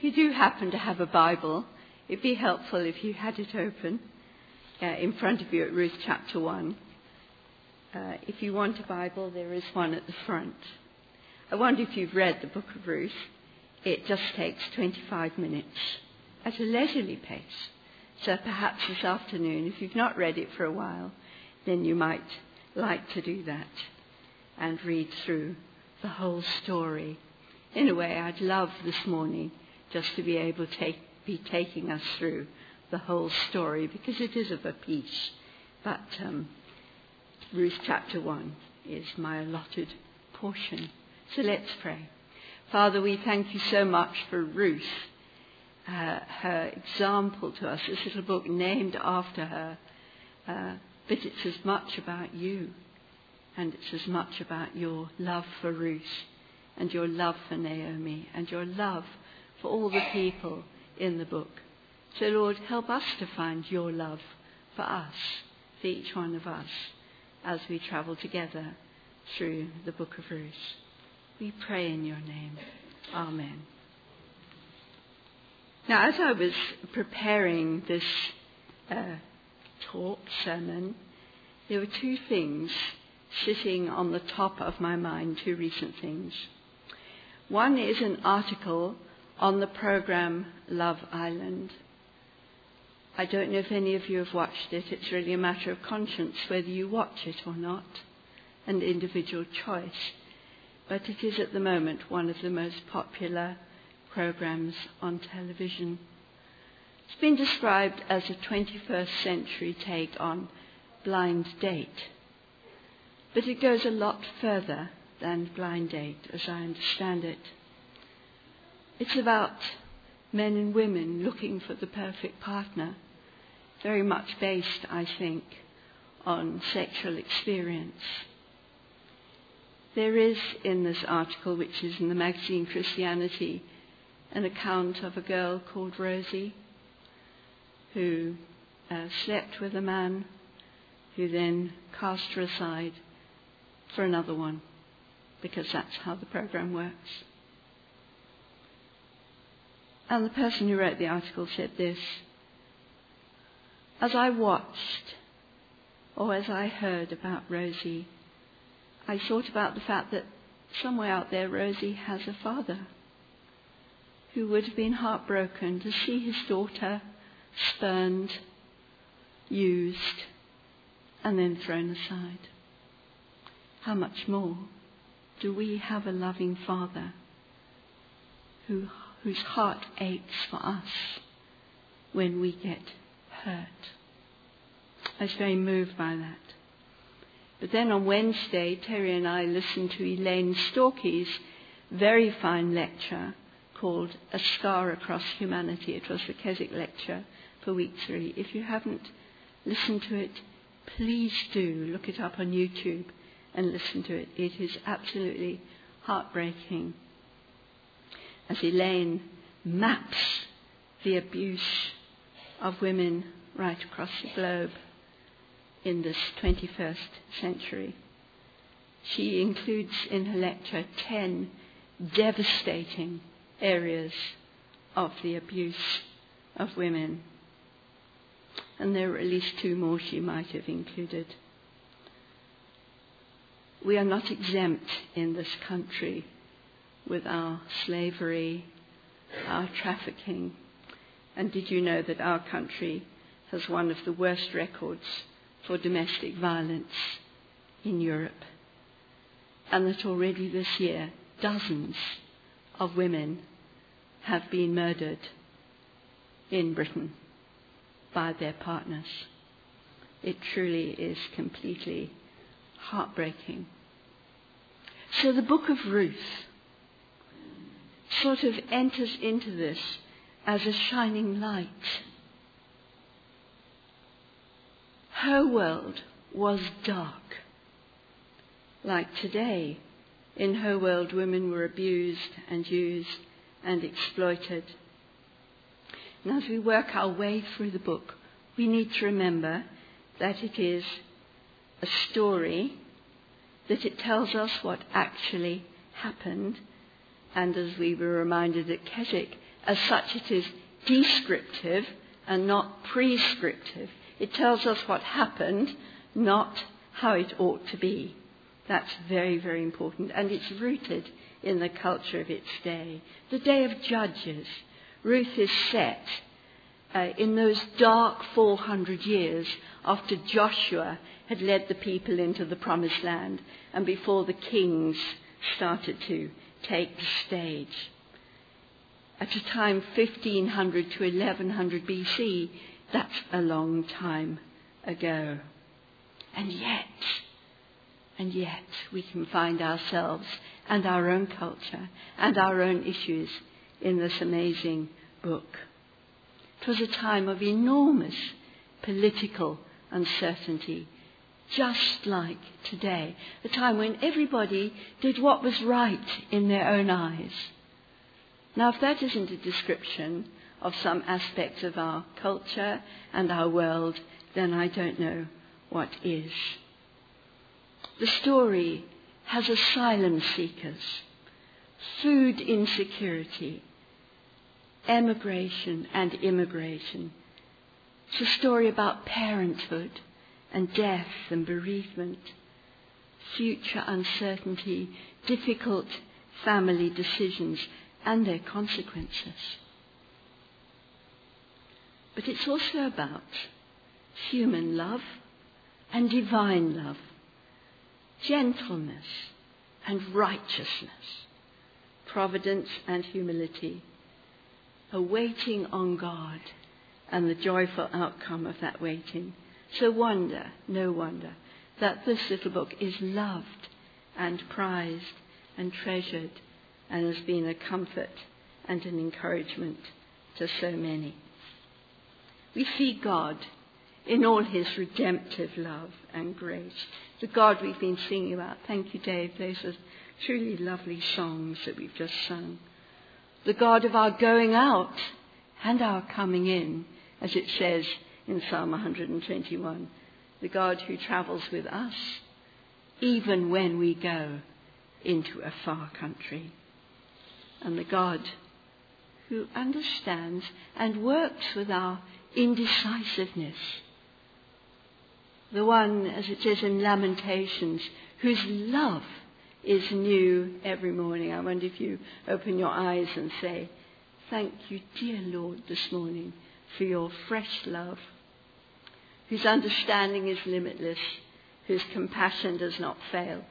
If you do happen to have a Bible, it'd be helpful if you had it open uh, in front of you at Ruth chapter 1. Uh, if you want a Bible, there is one at the front. I wonder if you've read the book of Ruth. It just takes 25 minutes at a leisurely pace. So perhaps this afternoon, if you've not read it for a while, then you might like to do that and read through the whole story. In a way, I'd love this morning just to be able to take, be taking us through the whole story because it is of a piece. But um, Ruth chapter 1 is my allotted portion. So let's pray. Father, we thank you so much for Ruth, uh, her example to us, this little book named after her. Uh, but it's as much about you, and it's as much about your love for Ruth, and your love for Naomi, and your love for all the people in the book. So, Lord, help us to find your love for us, for each one of us, as we travel together through the book of Ruth. We pray in your name. Amen. Now, as I was preparing this uh, talk, sermon, there were two things sitting on the top of my mind, two recent things. One is an article on the program Love Island. I don't know if any of you have watched it. It's really a matter of conscience whether you watch it or not, an individual choice. But it is at the moment one of the most popular programs on television. It's been described as a 21st century take on blind date. But it goes a lot further than blind date, as I understand it. It's about men and women looking for the perfect partner, very much based, I think, on sexual experience. There is in this article, which is in the magazine Christianity, an account of a girl called Rosie who uh, slept with a man who then cast her aside for another one because that's how the program works. And the person who wrote the article said this As I watched, or as I heard about Rosie, I thought about the fact that somewhere out there Rosie has a father who would have been heartbroken to see his daughter spurned, used, and then thrown aside. How much more do we have a loving Father who whose heart aches for us when we get hurt. I was very moved by that. But then on Wednesday, Terry and I listened to Elaine Storkey's very fine lecture called A Scar Across Humanity. It was the Keswick lecture for week three. If you haven't listened to it, please do look it up on YouTube and listen to it. It is absolutely heartbreaking as Elaine maps the abuse of women right across the globe in this 21st century. She includes in her lecture 10 devastating areas of the abuse of women. And there are at least two more she might have included. We are not exempt in this country with our slavery, our trafficking. And did you know that our country has one of the worst records for domestic violence in Europe? And that already this year, dozens of women have been murdered in Britain by their partners. It truly is completely heartbreaking. So the book of Ruth sort of enters into this as a shining light. Her world was dark. Like today, in her world, women were abused and used and exploited. And as we work our way through the book, we need to remember that it is a story, that it tells us what actually happened, and as we were reminded at Keswick, As such, it is descriptive and not prescriptive. It tells us what happened, not how it ought to be. That's very, very important. And it's rooted in the culture of its day. The day of Judges. Ruth is set uh, in those dark 400 years after Joshua had led the people into the promised land and before the kings started to take the stage. At a time 1500 to 1100 BC, that's a long time ago. And yet, and yet we can find ourselves and our own culture and our own issues in this amazing book. It was a time of enormous political uncertainty, just like today, a time when everybody did what was right in their own eyes. Now, if that isn't a description of some aspects of our culture and our world, then I don't know what is. The story has asylum seekers, food insecurity, emigration and immigration. It's a story about parenthood and death and bereavement, future uncertainty, difficult family decisions and their consequences. But it's also about human love and divine love gentleness and righteousness, providence and humility, a waiting on God and the joyful outcome of that waiting. So wonder, no wonder, that this little book is loved and prized and treasured and has been a comfort and an encouragement to so many. We see God in all his redemptive love and grace. The God we've been singing about. Thank you, Dave. Those are truly lovely songs that we've just sung. The God of our going out and our coming in, as it says in Psalm 121. The God who travels with us, even when we go into a far country. And the God who understands and works with our indecisiveness the one, as it says in Lamentations, whose love is new every morning. I wonder if you open your eyes and say, Thank you, dear Lord, this morning for your fresh love, whose understanding is limitless, whose compassion does not fail,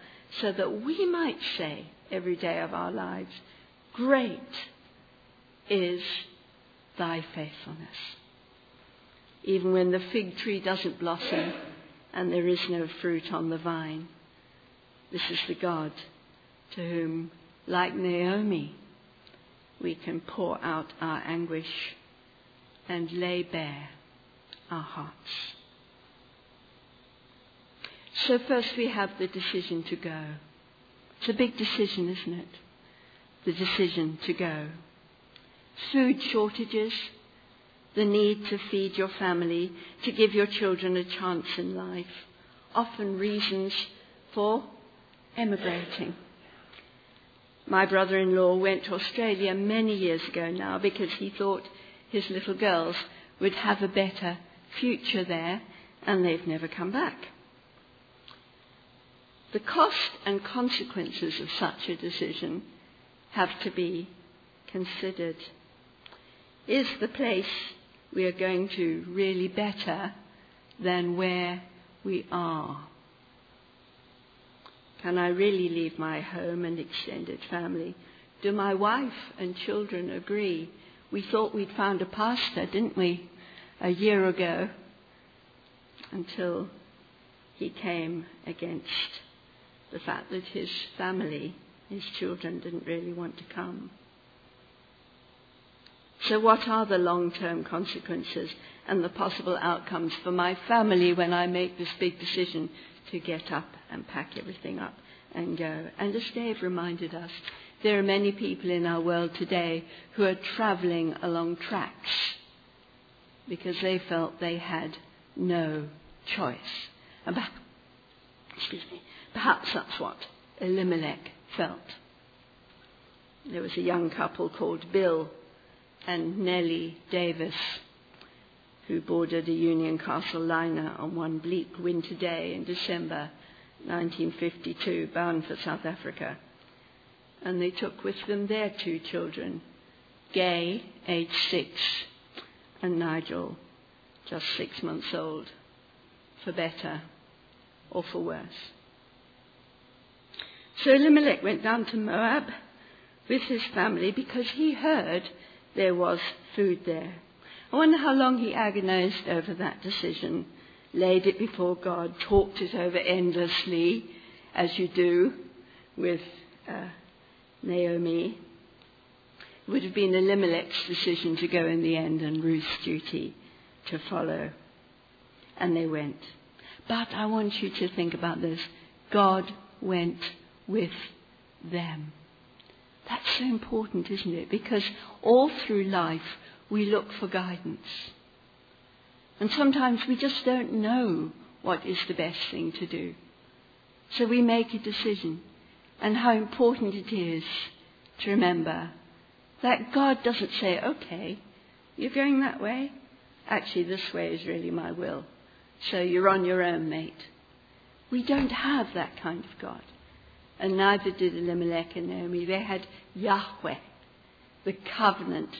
so that we might say every day of our lives, Great is thy faithfulness. Even when the fig tree doesn't blossom, and there is no fruit on the vine. This is the God to whom, like Naomi, we can pour out our anguish and lay bare our hearts. So, first we have the decision to go. It's a big decision, isn't it? The decision to go. Food shortages, the need to feed your family, to give your children a chance in life, often reasons for emigrating. My brother in law went to Australia many years ago now because he thought his little girls would have a better future there, and they've never come back. The cost and consequences of such a decision have to be considered. Is the place we are going to really better than where we are. Can I really leave my home and extended family? Do my wife and children agree? We thought we'd found a pastor, didn't we, a year ago, until he came against the fact that his family, his children, didn't really want to come. So, what are the long term consequences and the possible outcomes for my family when I make this big decision to get up and pack everything up and go? And as Dave reminded us, there are many people in our world today who are travelling along tracks because they felt they had no choice. Perhaps, excuse me, perhaps that's what Elimelech felt. There was a young couple called Bill and Nellie Davis, who boarded a Union Castle liner on one bleak winter day in December 1952, bound for South Africa. And they took with them their two children, Gay, aged six, and Nigel, just six months old, for better or for worse. So Elimelech went down to Moab with his family because he heard there was food there. I wonder how long he agonized over that decision, laid it before God, talked it over endlessly, as you do with uh, Naomi. It would have been Elimelech's decision to go in the end and Ruth's duty to follow. And they went. But I want you to think about this. God went with them. That's so important, isn't it? Because all through life we look for guidance. And sometimes we just don't know what is the best thing to do. So we make a decision. And how important it is to remember that God doesn't say, okay, you're going that way. Actually, this way is really my will. So you're on your own, mate. We don't have that kind of God. And neither did Elimelech and Naomi. They had Yahweh, the covenant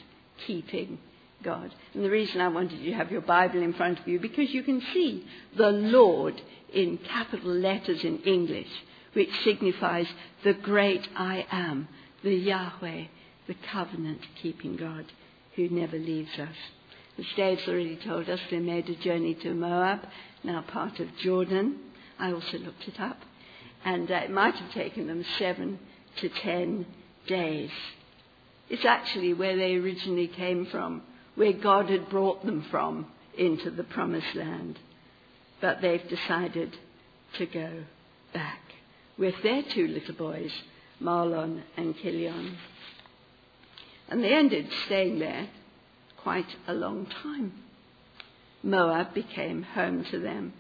keeping God. And the reason I wanted you to have your Bible in front of you, because you can see the Lord in capital letters in English, which signifies the great I am, the Yahweh, the covenant keeping God who never leaves us. As Dave's already told us, they made a journey to Moab, now part of Jordan. I also looked it up and uh, it might have taken them seven to ten days. It's actually where they originally came from, where God had brought them from into the promised land. But they've decided to go back with their two little boys, Mahlon and Kilion. And they ended staying there quite a long time. Moab became home to them.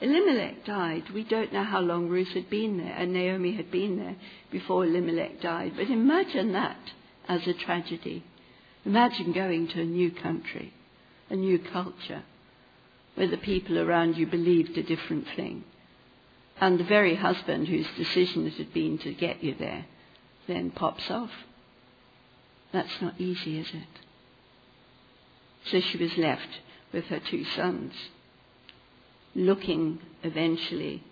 Elimelech died. We don't know how long Ruth had been there and Naomi had been there before Elimelech died. But imagine that as a tragedy. Imagine going to a new country, a new culture, where the people around you believed a different thing. And the very husband whose decision it had been to get you there then pops off. That's not easy, is it? So she was left with her two sons looking eventually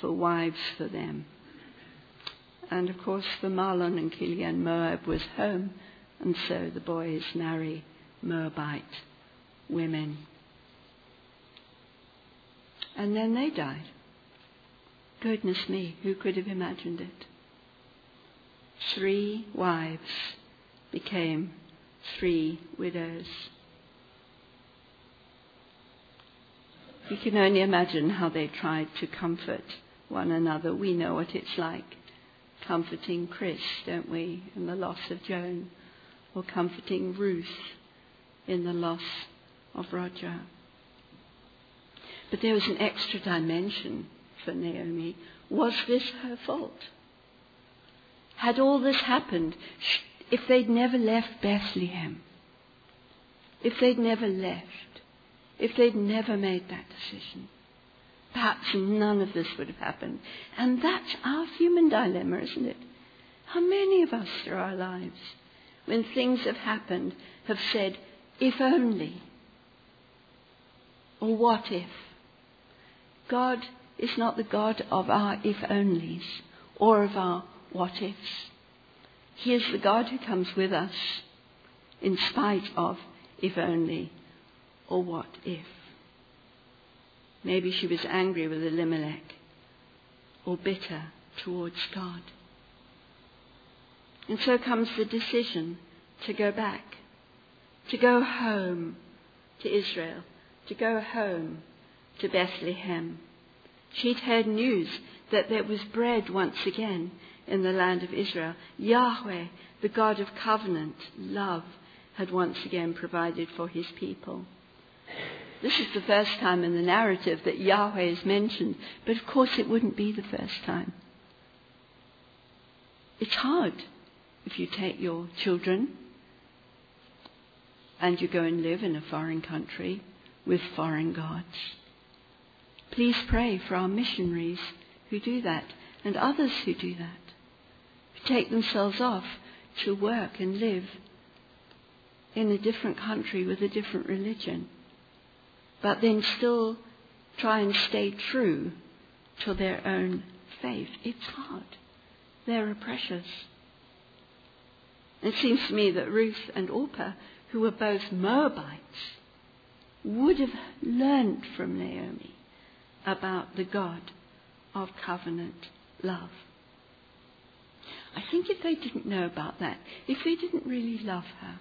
for wives for them. And of course, for Mahlon and Kilion, Moab was home, and so the boys marry Moabite women. And then they died. Goodness me, who could have imagined it? Three wives became three widows. You can only imagine how they tried to comfort one another. We know what it's like comforting Chris, don't we, in the loss of Joan, or comforting Ruth in the loss of Roger. But there was an extra dimension for Naomi. Was this her fault? Had all this happened if they'd never left Bethlehem? If they'd never left? If they'd never made that decision. Perhaps none of this would have happened. And that's our human dilemma, isn't it? How many of us through our lives, when things have happened, have said, if only, or what if? God is not the God of our if onlys or of our what ifs. He is the God who comes with us in spite of if only or what if? Maybe she was angry with Elimelech or bitter towards God. And so comes the decision to go back, to go home to Israel, to go home to Bethlehem. She'd heard news that there was bread once again in the land of Israel. Yahweh, the God of covenant, love, had once again provided for his people. This is the first time in the narrative that Yahweh is mentioned, but of course it wouldn't be the first time. It's hard if you take your children and you go and live in a foreign country with foreign gods. Please pray for our missionaries who do that and others who do that, who take themselves off to work and live in a different country with a different religion, but then still try and stay true to their own faith. It's hard. There are pressures. It seems to me that Ruth and Orpah, who were both Moabites, would have learned from Naomi about the God of covenant love. I think if they didn't know about that, if they didn't really love her,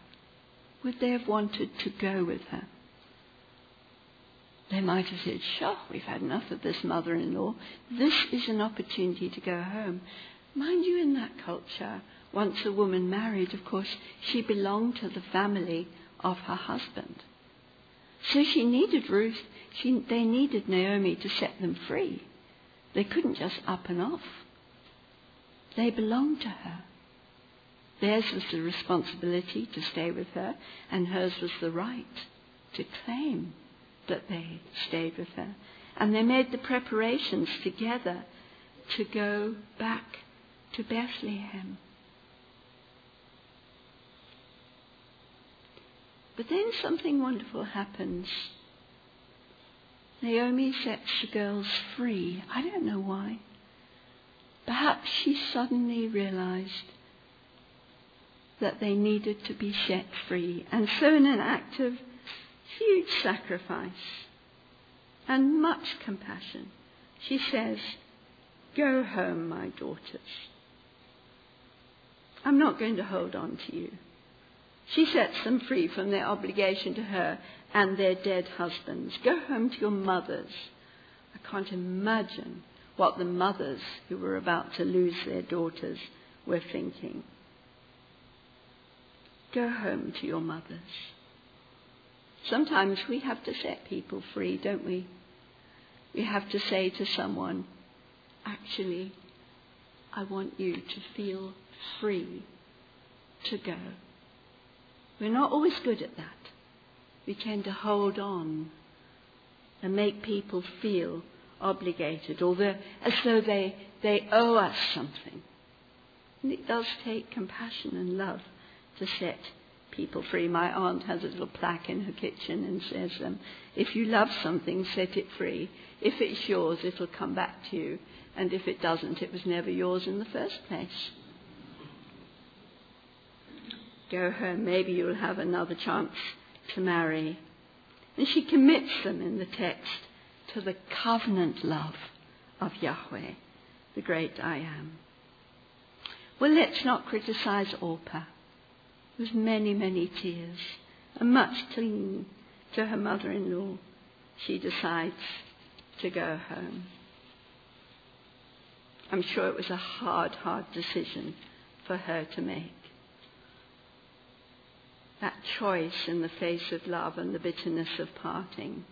would they have wanted to go with her? They might have said, Sure, we've had enough of this mother in law. This is an opportunity to go home. Mind you, in that culture, once a woman married, of course, she belonged to the family of her husband. So she needed Ruth, she, they needed Naomi to set them free. They couldn't just up and off. They belonged to her. Theirs was the responsibility to stay with her, and hers was the right to claim that they stayed with her. And they made the preparations together to go back to Bethlehem. But then something wonderful happens. Naomi sets the girls free. I don't know why. Perhaps she suddenly realized that they needed to be set free. And so, in an act of huge sacrifice and much compassion, she says, Go home, my daughters. I'm not going to hold on to you. She sets them free from their obligation to her and their dead husbands. Go home to your mothers. I can't imagine what the mothers who were about to lose their daughters were thinking. Go home to your mothers. Sometimes we have to set people free, don't we? We have to say to someone, actually, I want you to feel free to go. We're not always good at that. We tend to hold on and make people feel obligated or as though they, they owe us something. And it does take compassion and love to set people free. My aunt has a little plaque in her kitchen and says, um, if you love something, set it free. If it's yours, it'll come back to you. And if it doesn't, it was never yours in the first place go home. Maybe you'll have another chance to marry. And she commits them in the text to the covenant love of Yahweh, the great I am. Well, let's not criticize Orpah. With many, many tears and much clinging to her mother in law, she decides to go home. I'm sure it was a hard, hard decision for her to make that choice in the face of love and the bitterness of parting.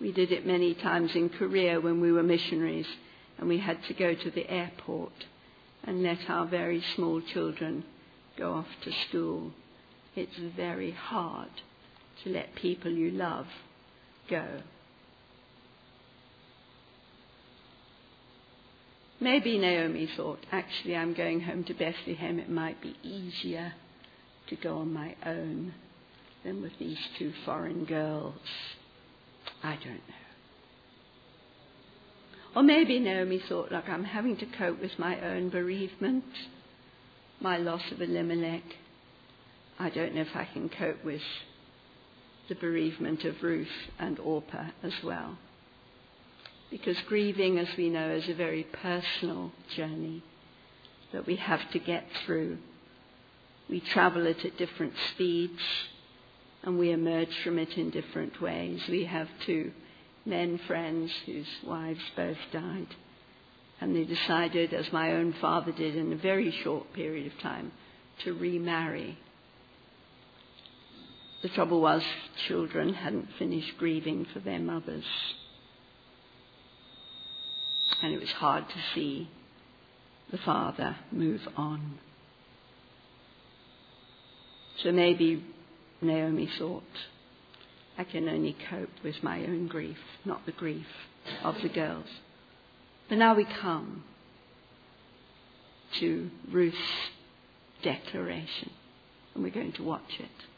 We did it many times in Korea when we were missionaries and we had to go to the airport and let our very small children go off to school. It's very hard to let people you love go. Maybe Naomi thought, actually, I'm going home to Bethlehem. It might be easier to go on my own than with these two foreign girls. I don't know. Or maybe Naomi thought, look, I'm having to cope with my own bereavement, my loss of Elimelech. I don't know if I can cope with the bereavement of Ruth and Orpah as well. Because grieving, as we know, is a very personal journey that we have to get through we travel it at different speeds and we emerge from it in different ways. We have two men friends whose wives both died. And they decided, as my own father did in a very short period of time, to remarry. The trouble was, children hadn't finished grieving for their mothers. And it was hard to see the father move on. So maybe Naomi thought, I can only cope with my own grief, not the grief of the girls. But now we come to Ruth's declaration, and we're going to watch it.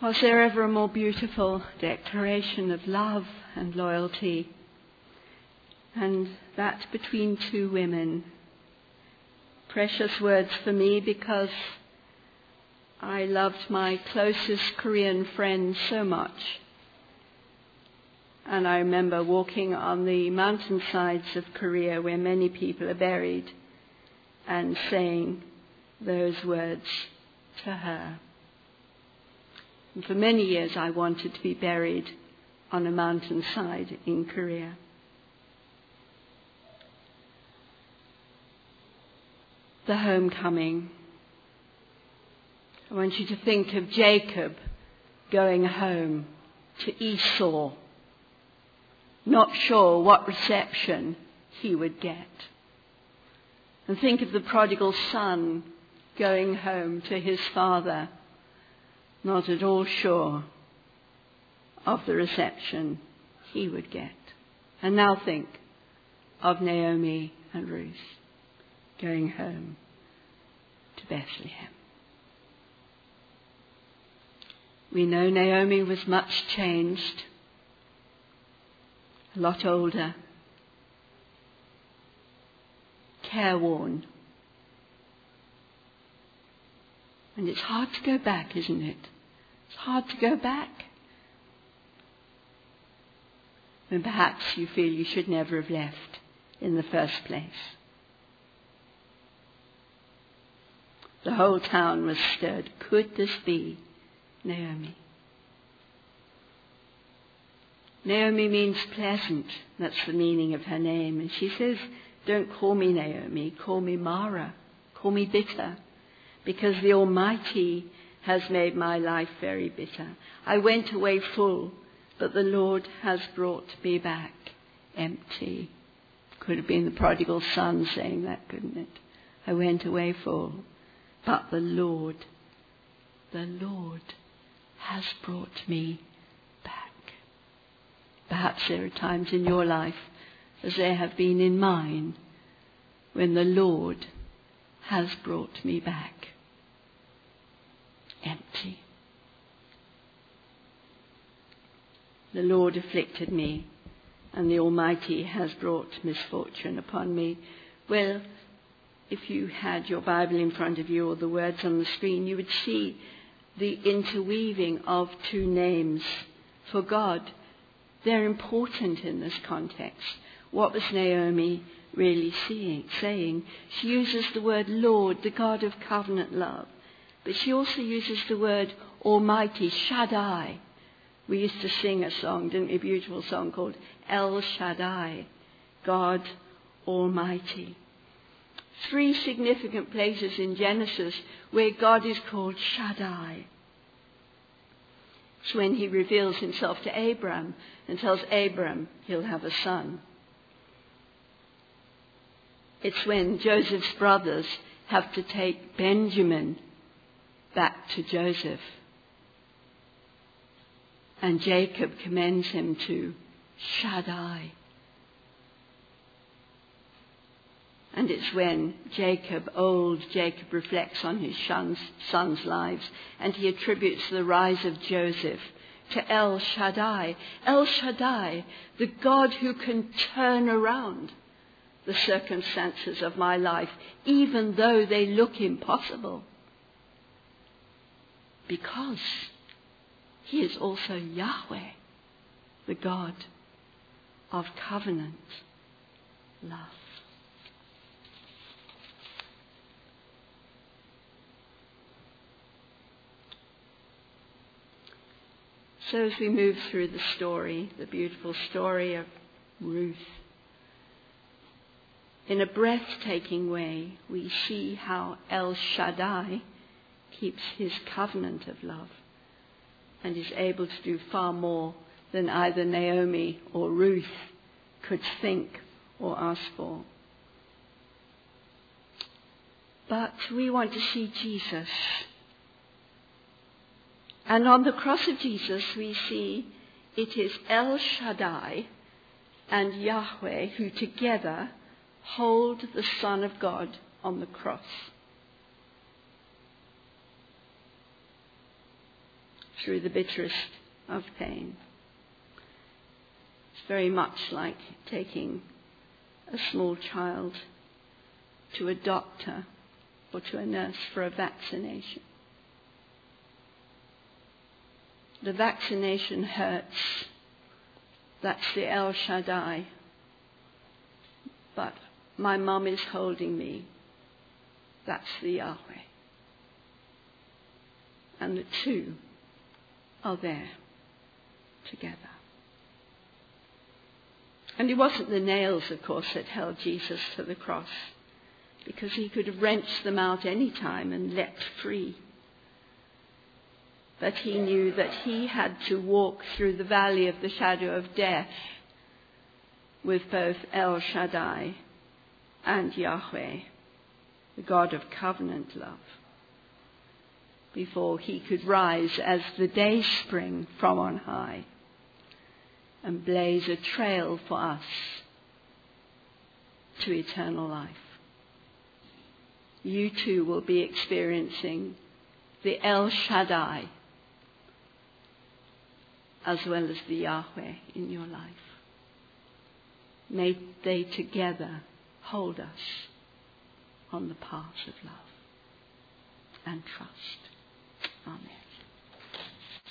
Was there ever a more beautiful declaration of love and loyalty? And that between two women. Precious words for me because I loved my closest Korean friend so much. And I remember walking on the mountainsides of Korea where many people are buried and saying those words to her. And for many years I wanted to be buried on a mountainside in Korea. The homecoming. I want you to think of Jacob going home to Esau, not sure what reception he would get. And think of the prodigal son going home to his father not at all sure of the reception he would get. And now think of Naomi and Ruth going home to Bethlehem. We know Naomi was much changed, a lot older, careworn. And it's hard to go back, isn't it? It's hard to go back. And perhaps you feel you should never have left in the first place. The whole town was stirred. Could this be Naomi? Naomi means pleasant. That's the meaning of her name. And she says, Don't call me Naomi, call me Mara, call me bitter because the Almighty has made my life very bitter. I went away full, but the Lord has brought me back empty. Could have been the prodigal son saying that, couldn't it? I went away full, but the Lord, the Lord has brought me back. Perhaps there are times in your life, as there have been in mine, when the Lord has brought me back empty. The Lord afflicted me, and the Almighty has brought misfortune upon me. Well, if you had your Bible in front of you or the words on the screen, you would see the interweaving of two names for God. They're important in this context. What was Naomi really seeing, saying? She uses the word Lord, the God of covenant love. But she also uses the word Almighty, Shaddai. We used to sing a song, didn't we? A beautiful song called El Shaddai, God Almighty. Three significant places in Genesis where God is called Shaddai. It's when he reveals himself to Abram and tells Abram he'll have a son. It's when Joseph's brothers have to take Benjamin back to Joseph. And Jacob commends him to Shaddai. And it's when Jacob, old Jacob, reflects on his son's, lives and he attributes the rise of Joseph to El Shaddai. El Shaddai, the God who can turn around the circumstances of my life, even though they look impossible because he is also Yahweh, the God of covenant love. So, as we move through the story, the beautiful story of Ruth, in a breathtaking way, we see how El Shaddai keeps his covenant of love and is able to do far more than either Naomi or Ruth could think or ask for. But we want to see Jesus. And on the cross of Jesus, we see it is El Shaddai and Yahweh who together hold the Son of God on the cross. Through the bitterest of pain. It's very much like taking a small child to a doctor or to a nurse for a vaccination. The vaccination hurts. That's the El Shaddai. But my mum is holding me. That's the Yahweh. And the two are there together. And it wasn't the nails, of course, that held Jesus to the cross, because he could have wrenched them out any time and leapt free. But he knew that he had to walk through the valley of the shadow of death with both El Shaddai and Yahweh, the God of covenant love before he could rise as the day spring from on high and blaze a trail for us to eternal life. You too will be experiencing the El Shaddai as well as the Yahweh in your life. May they together hold us on the path of love and trust. Amen.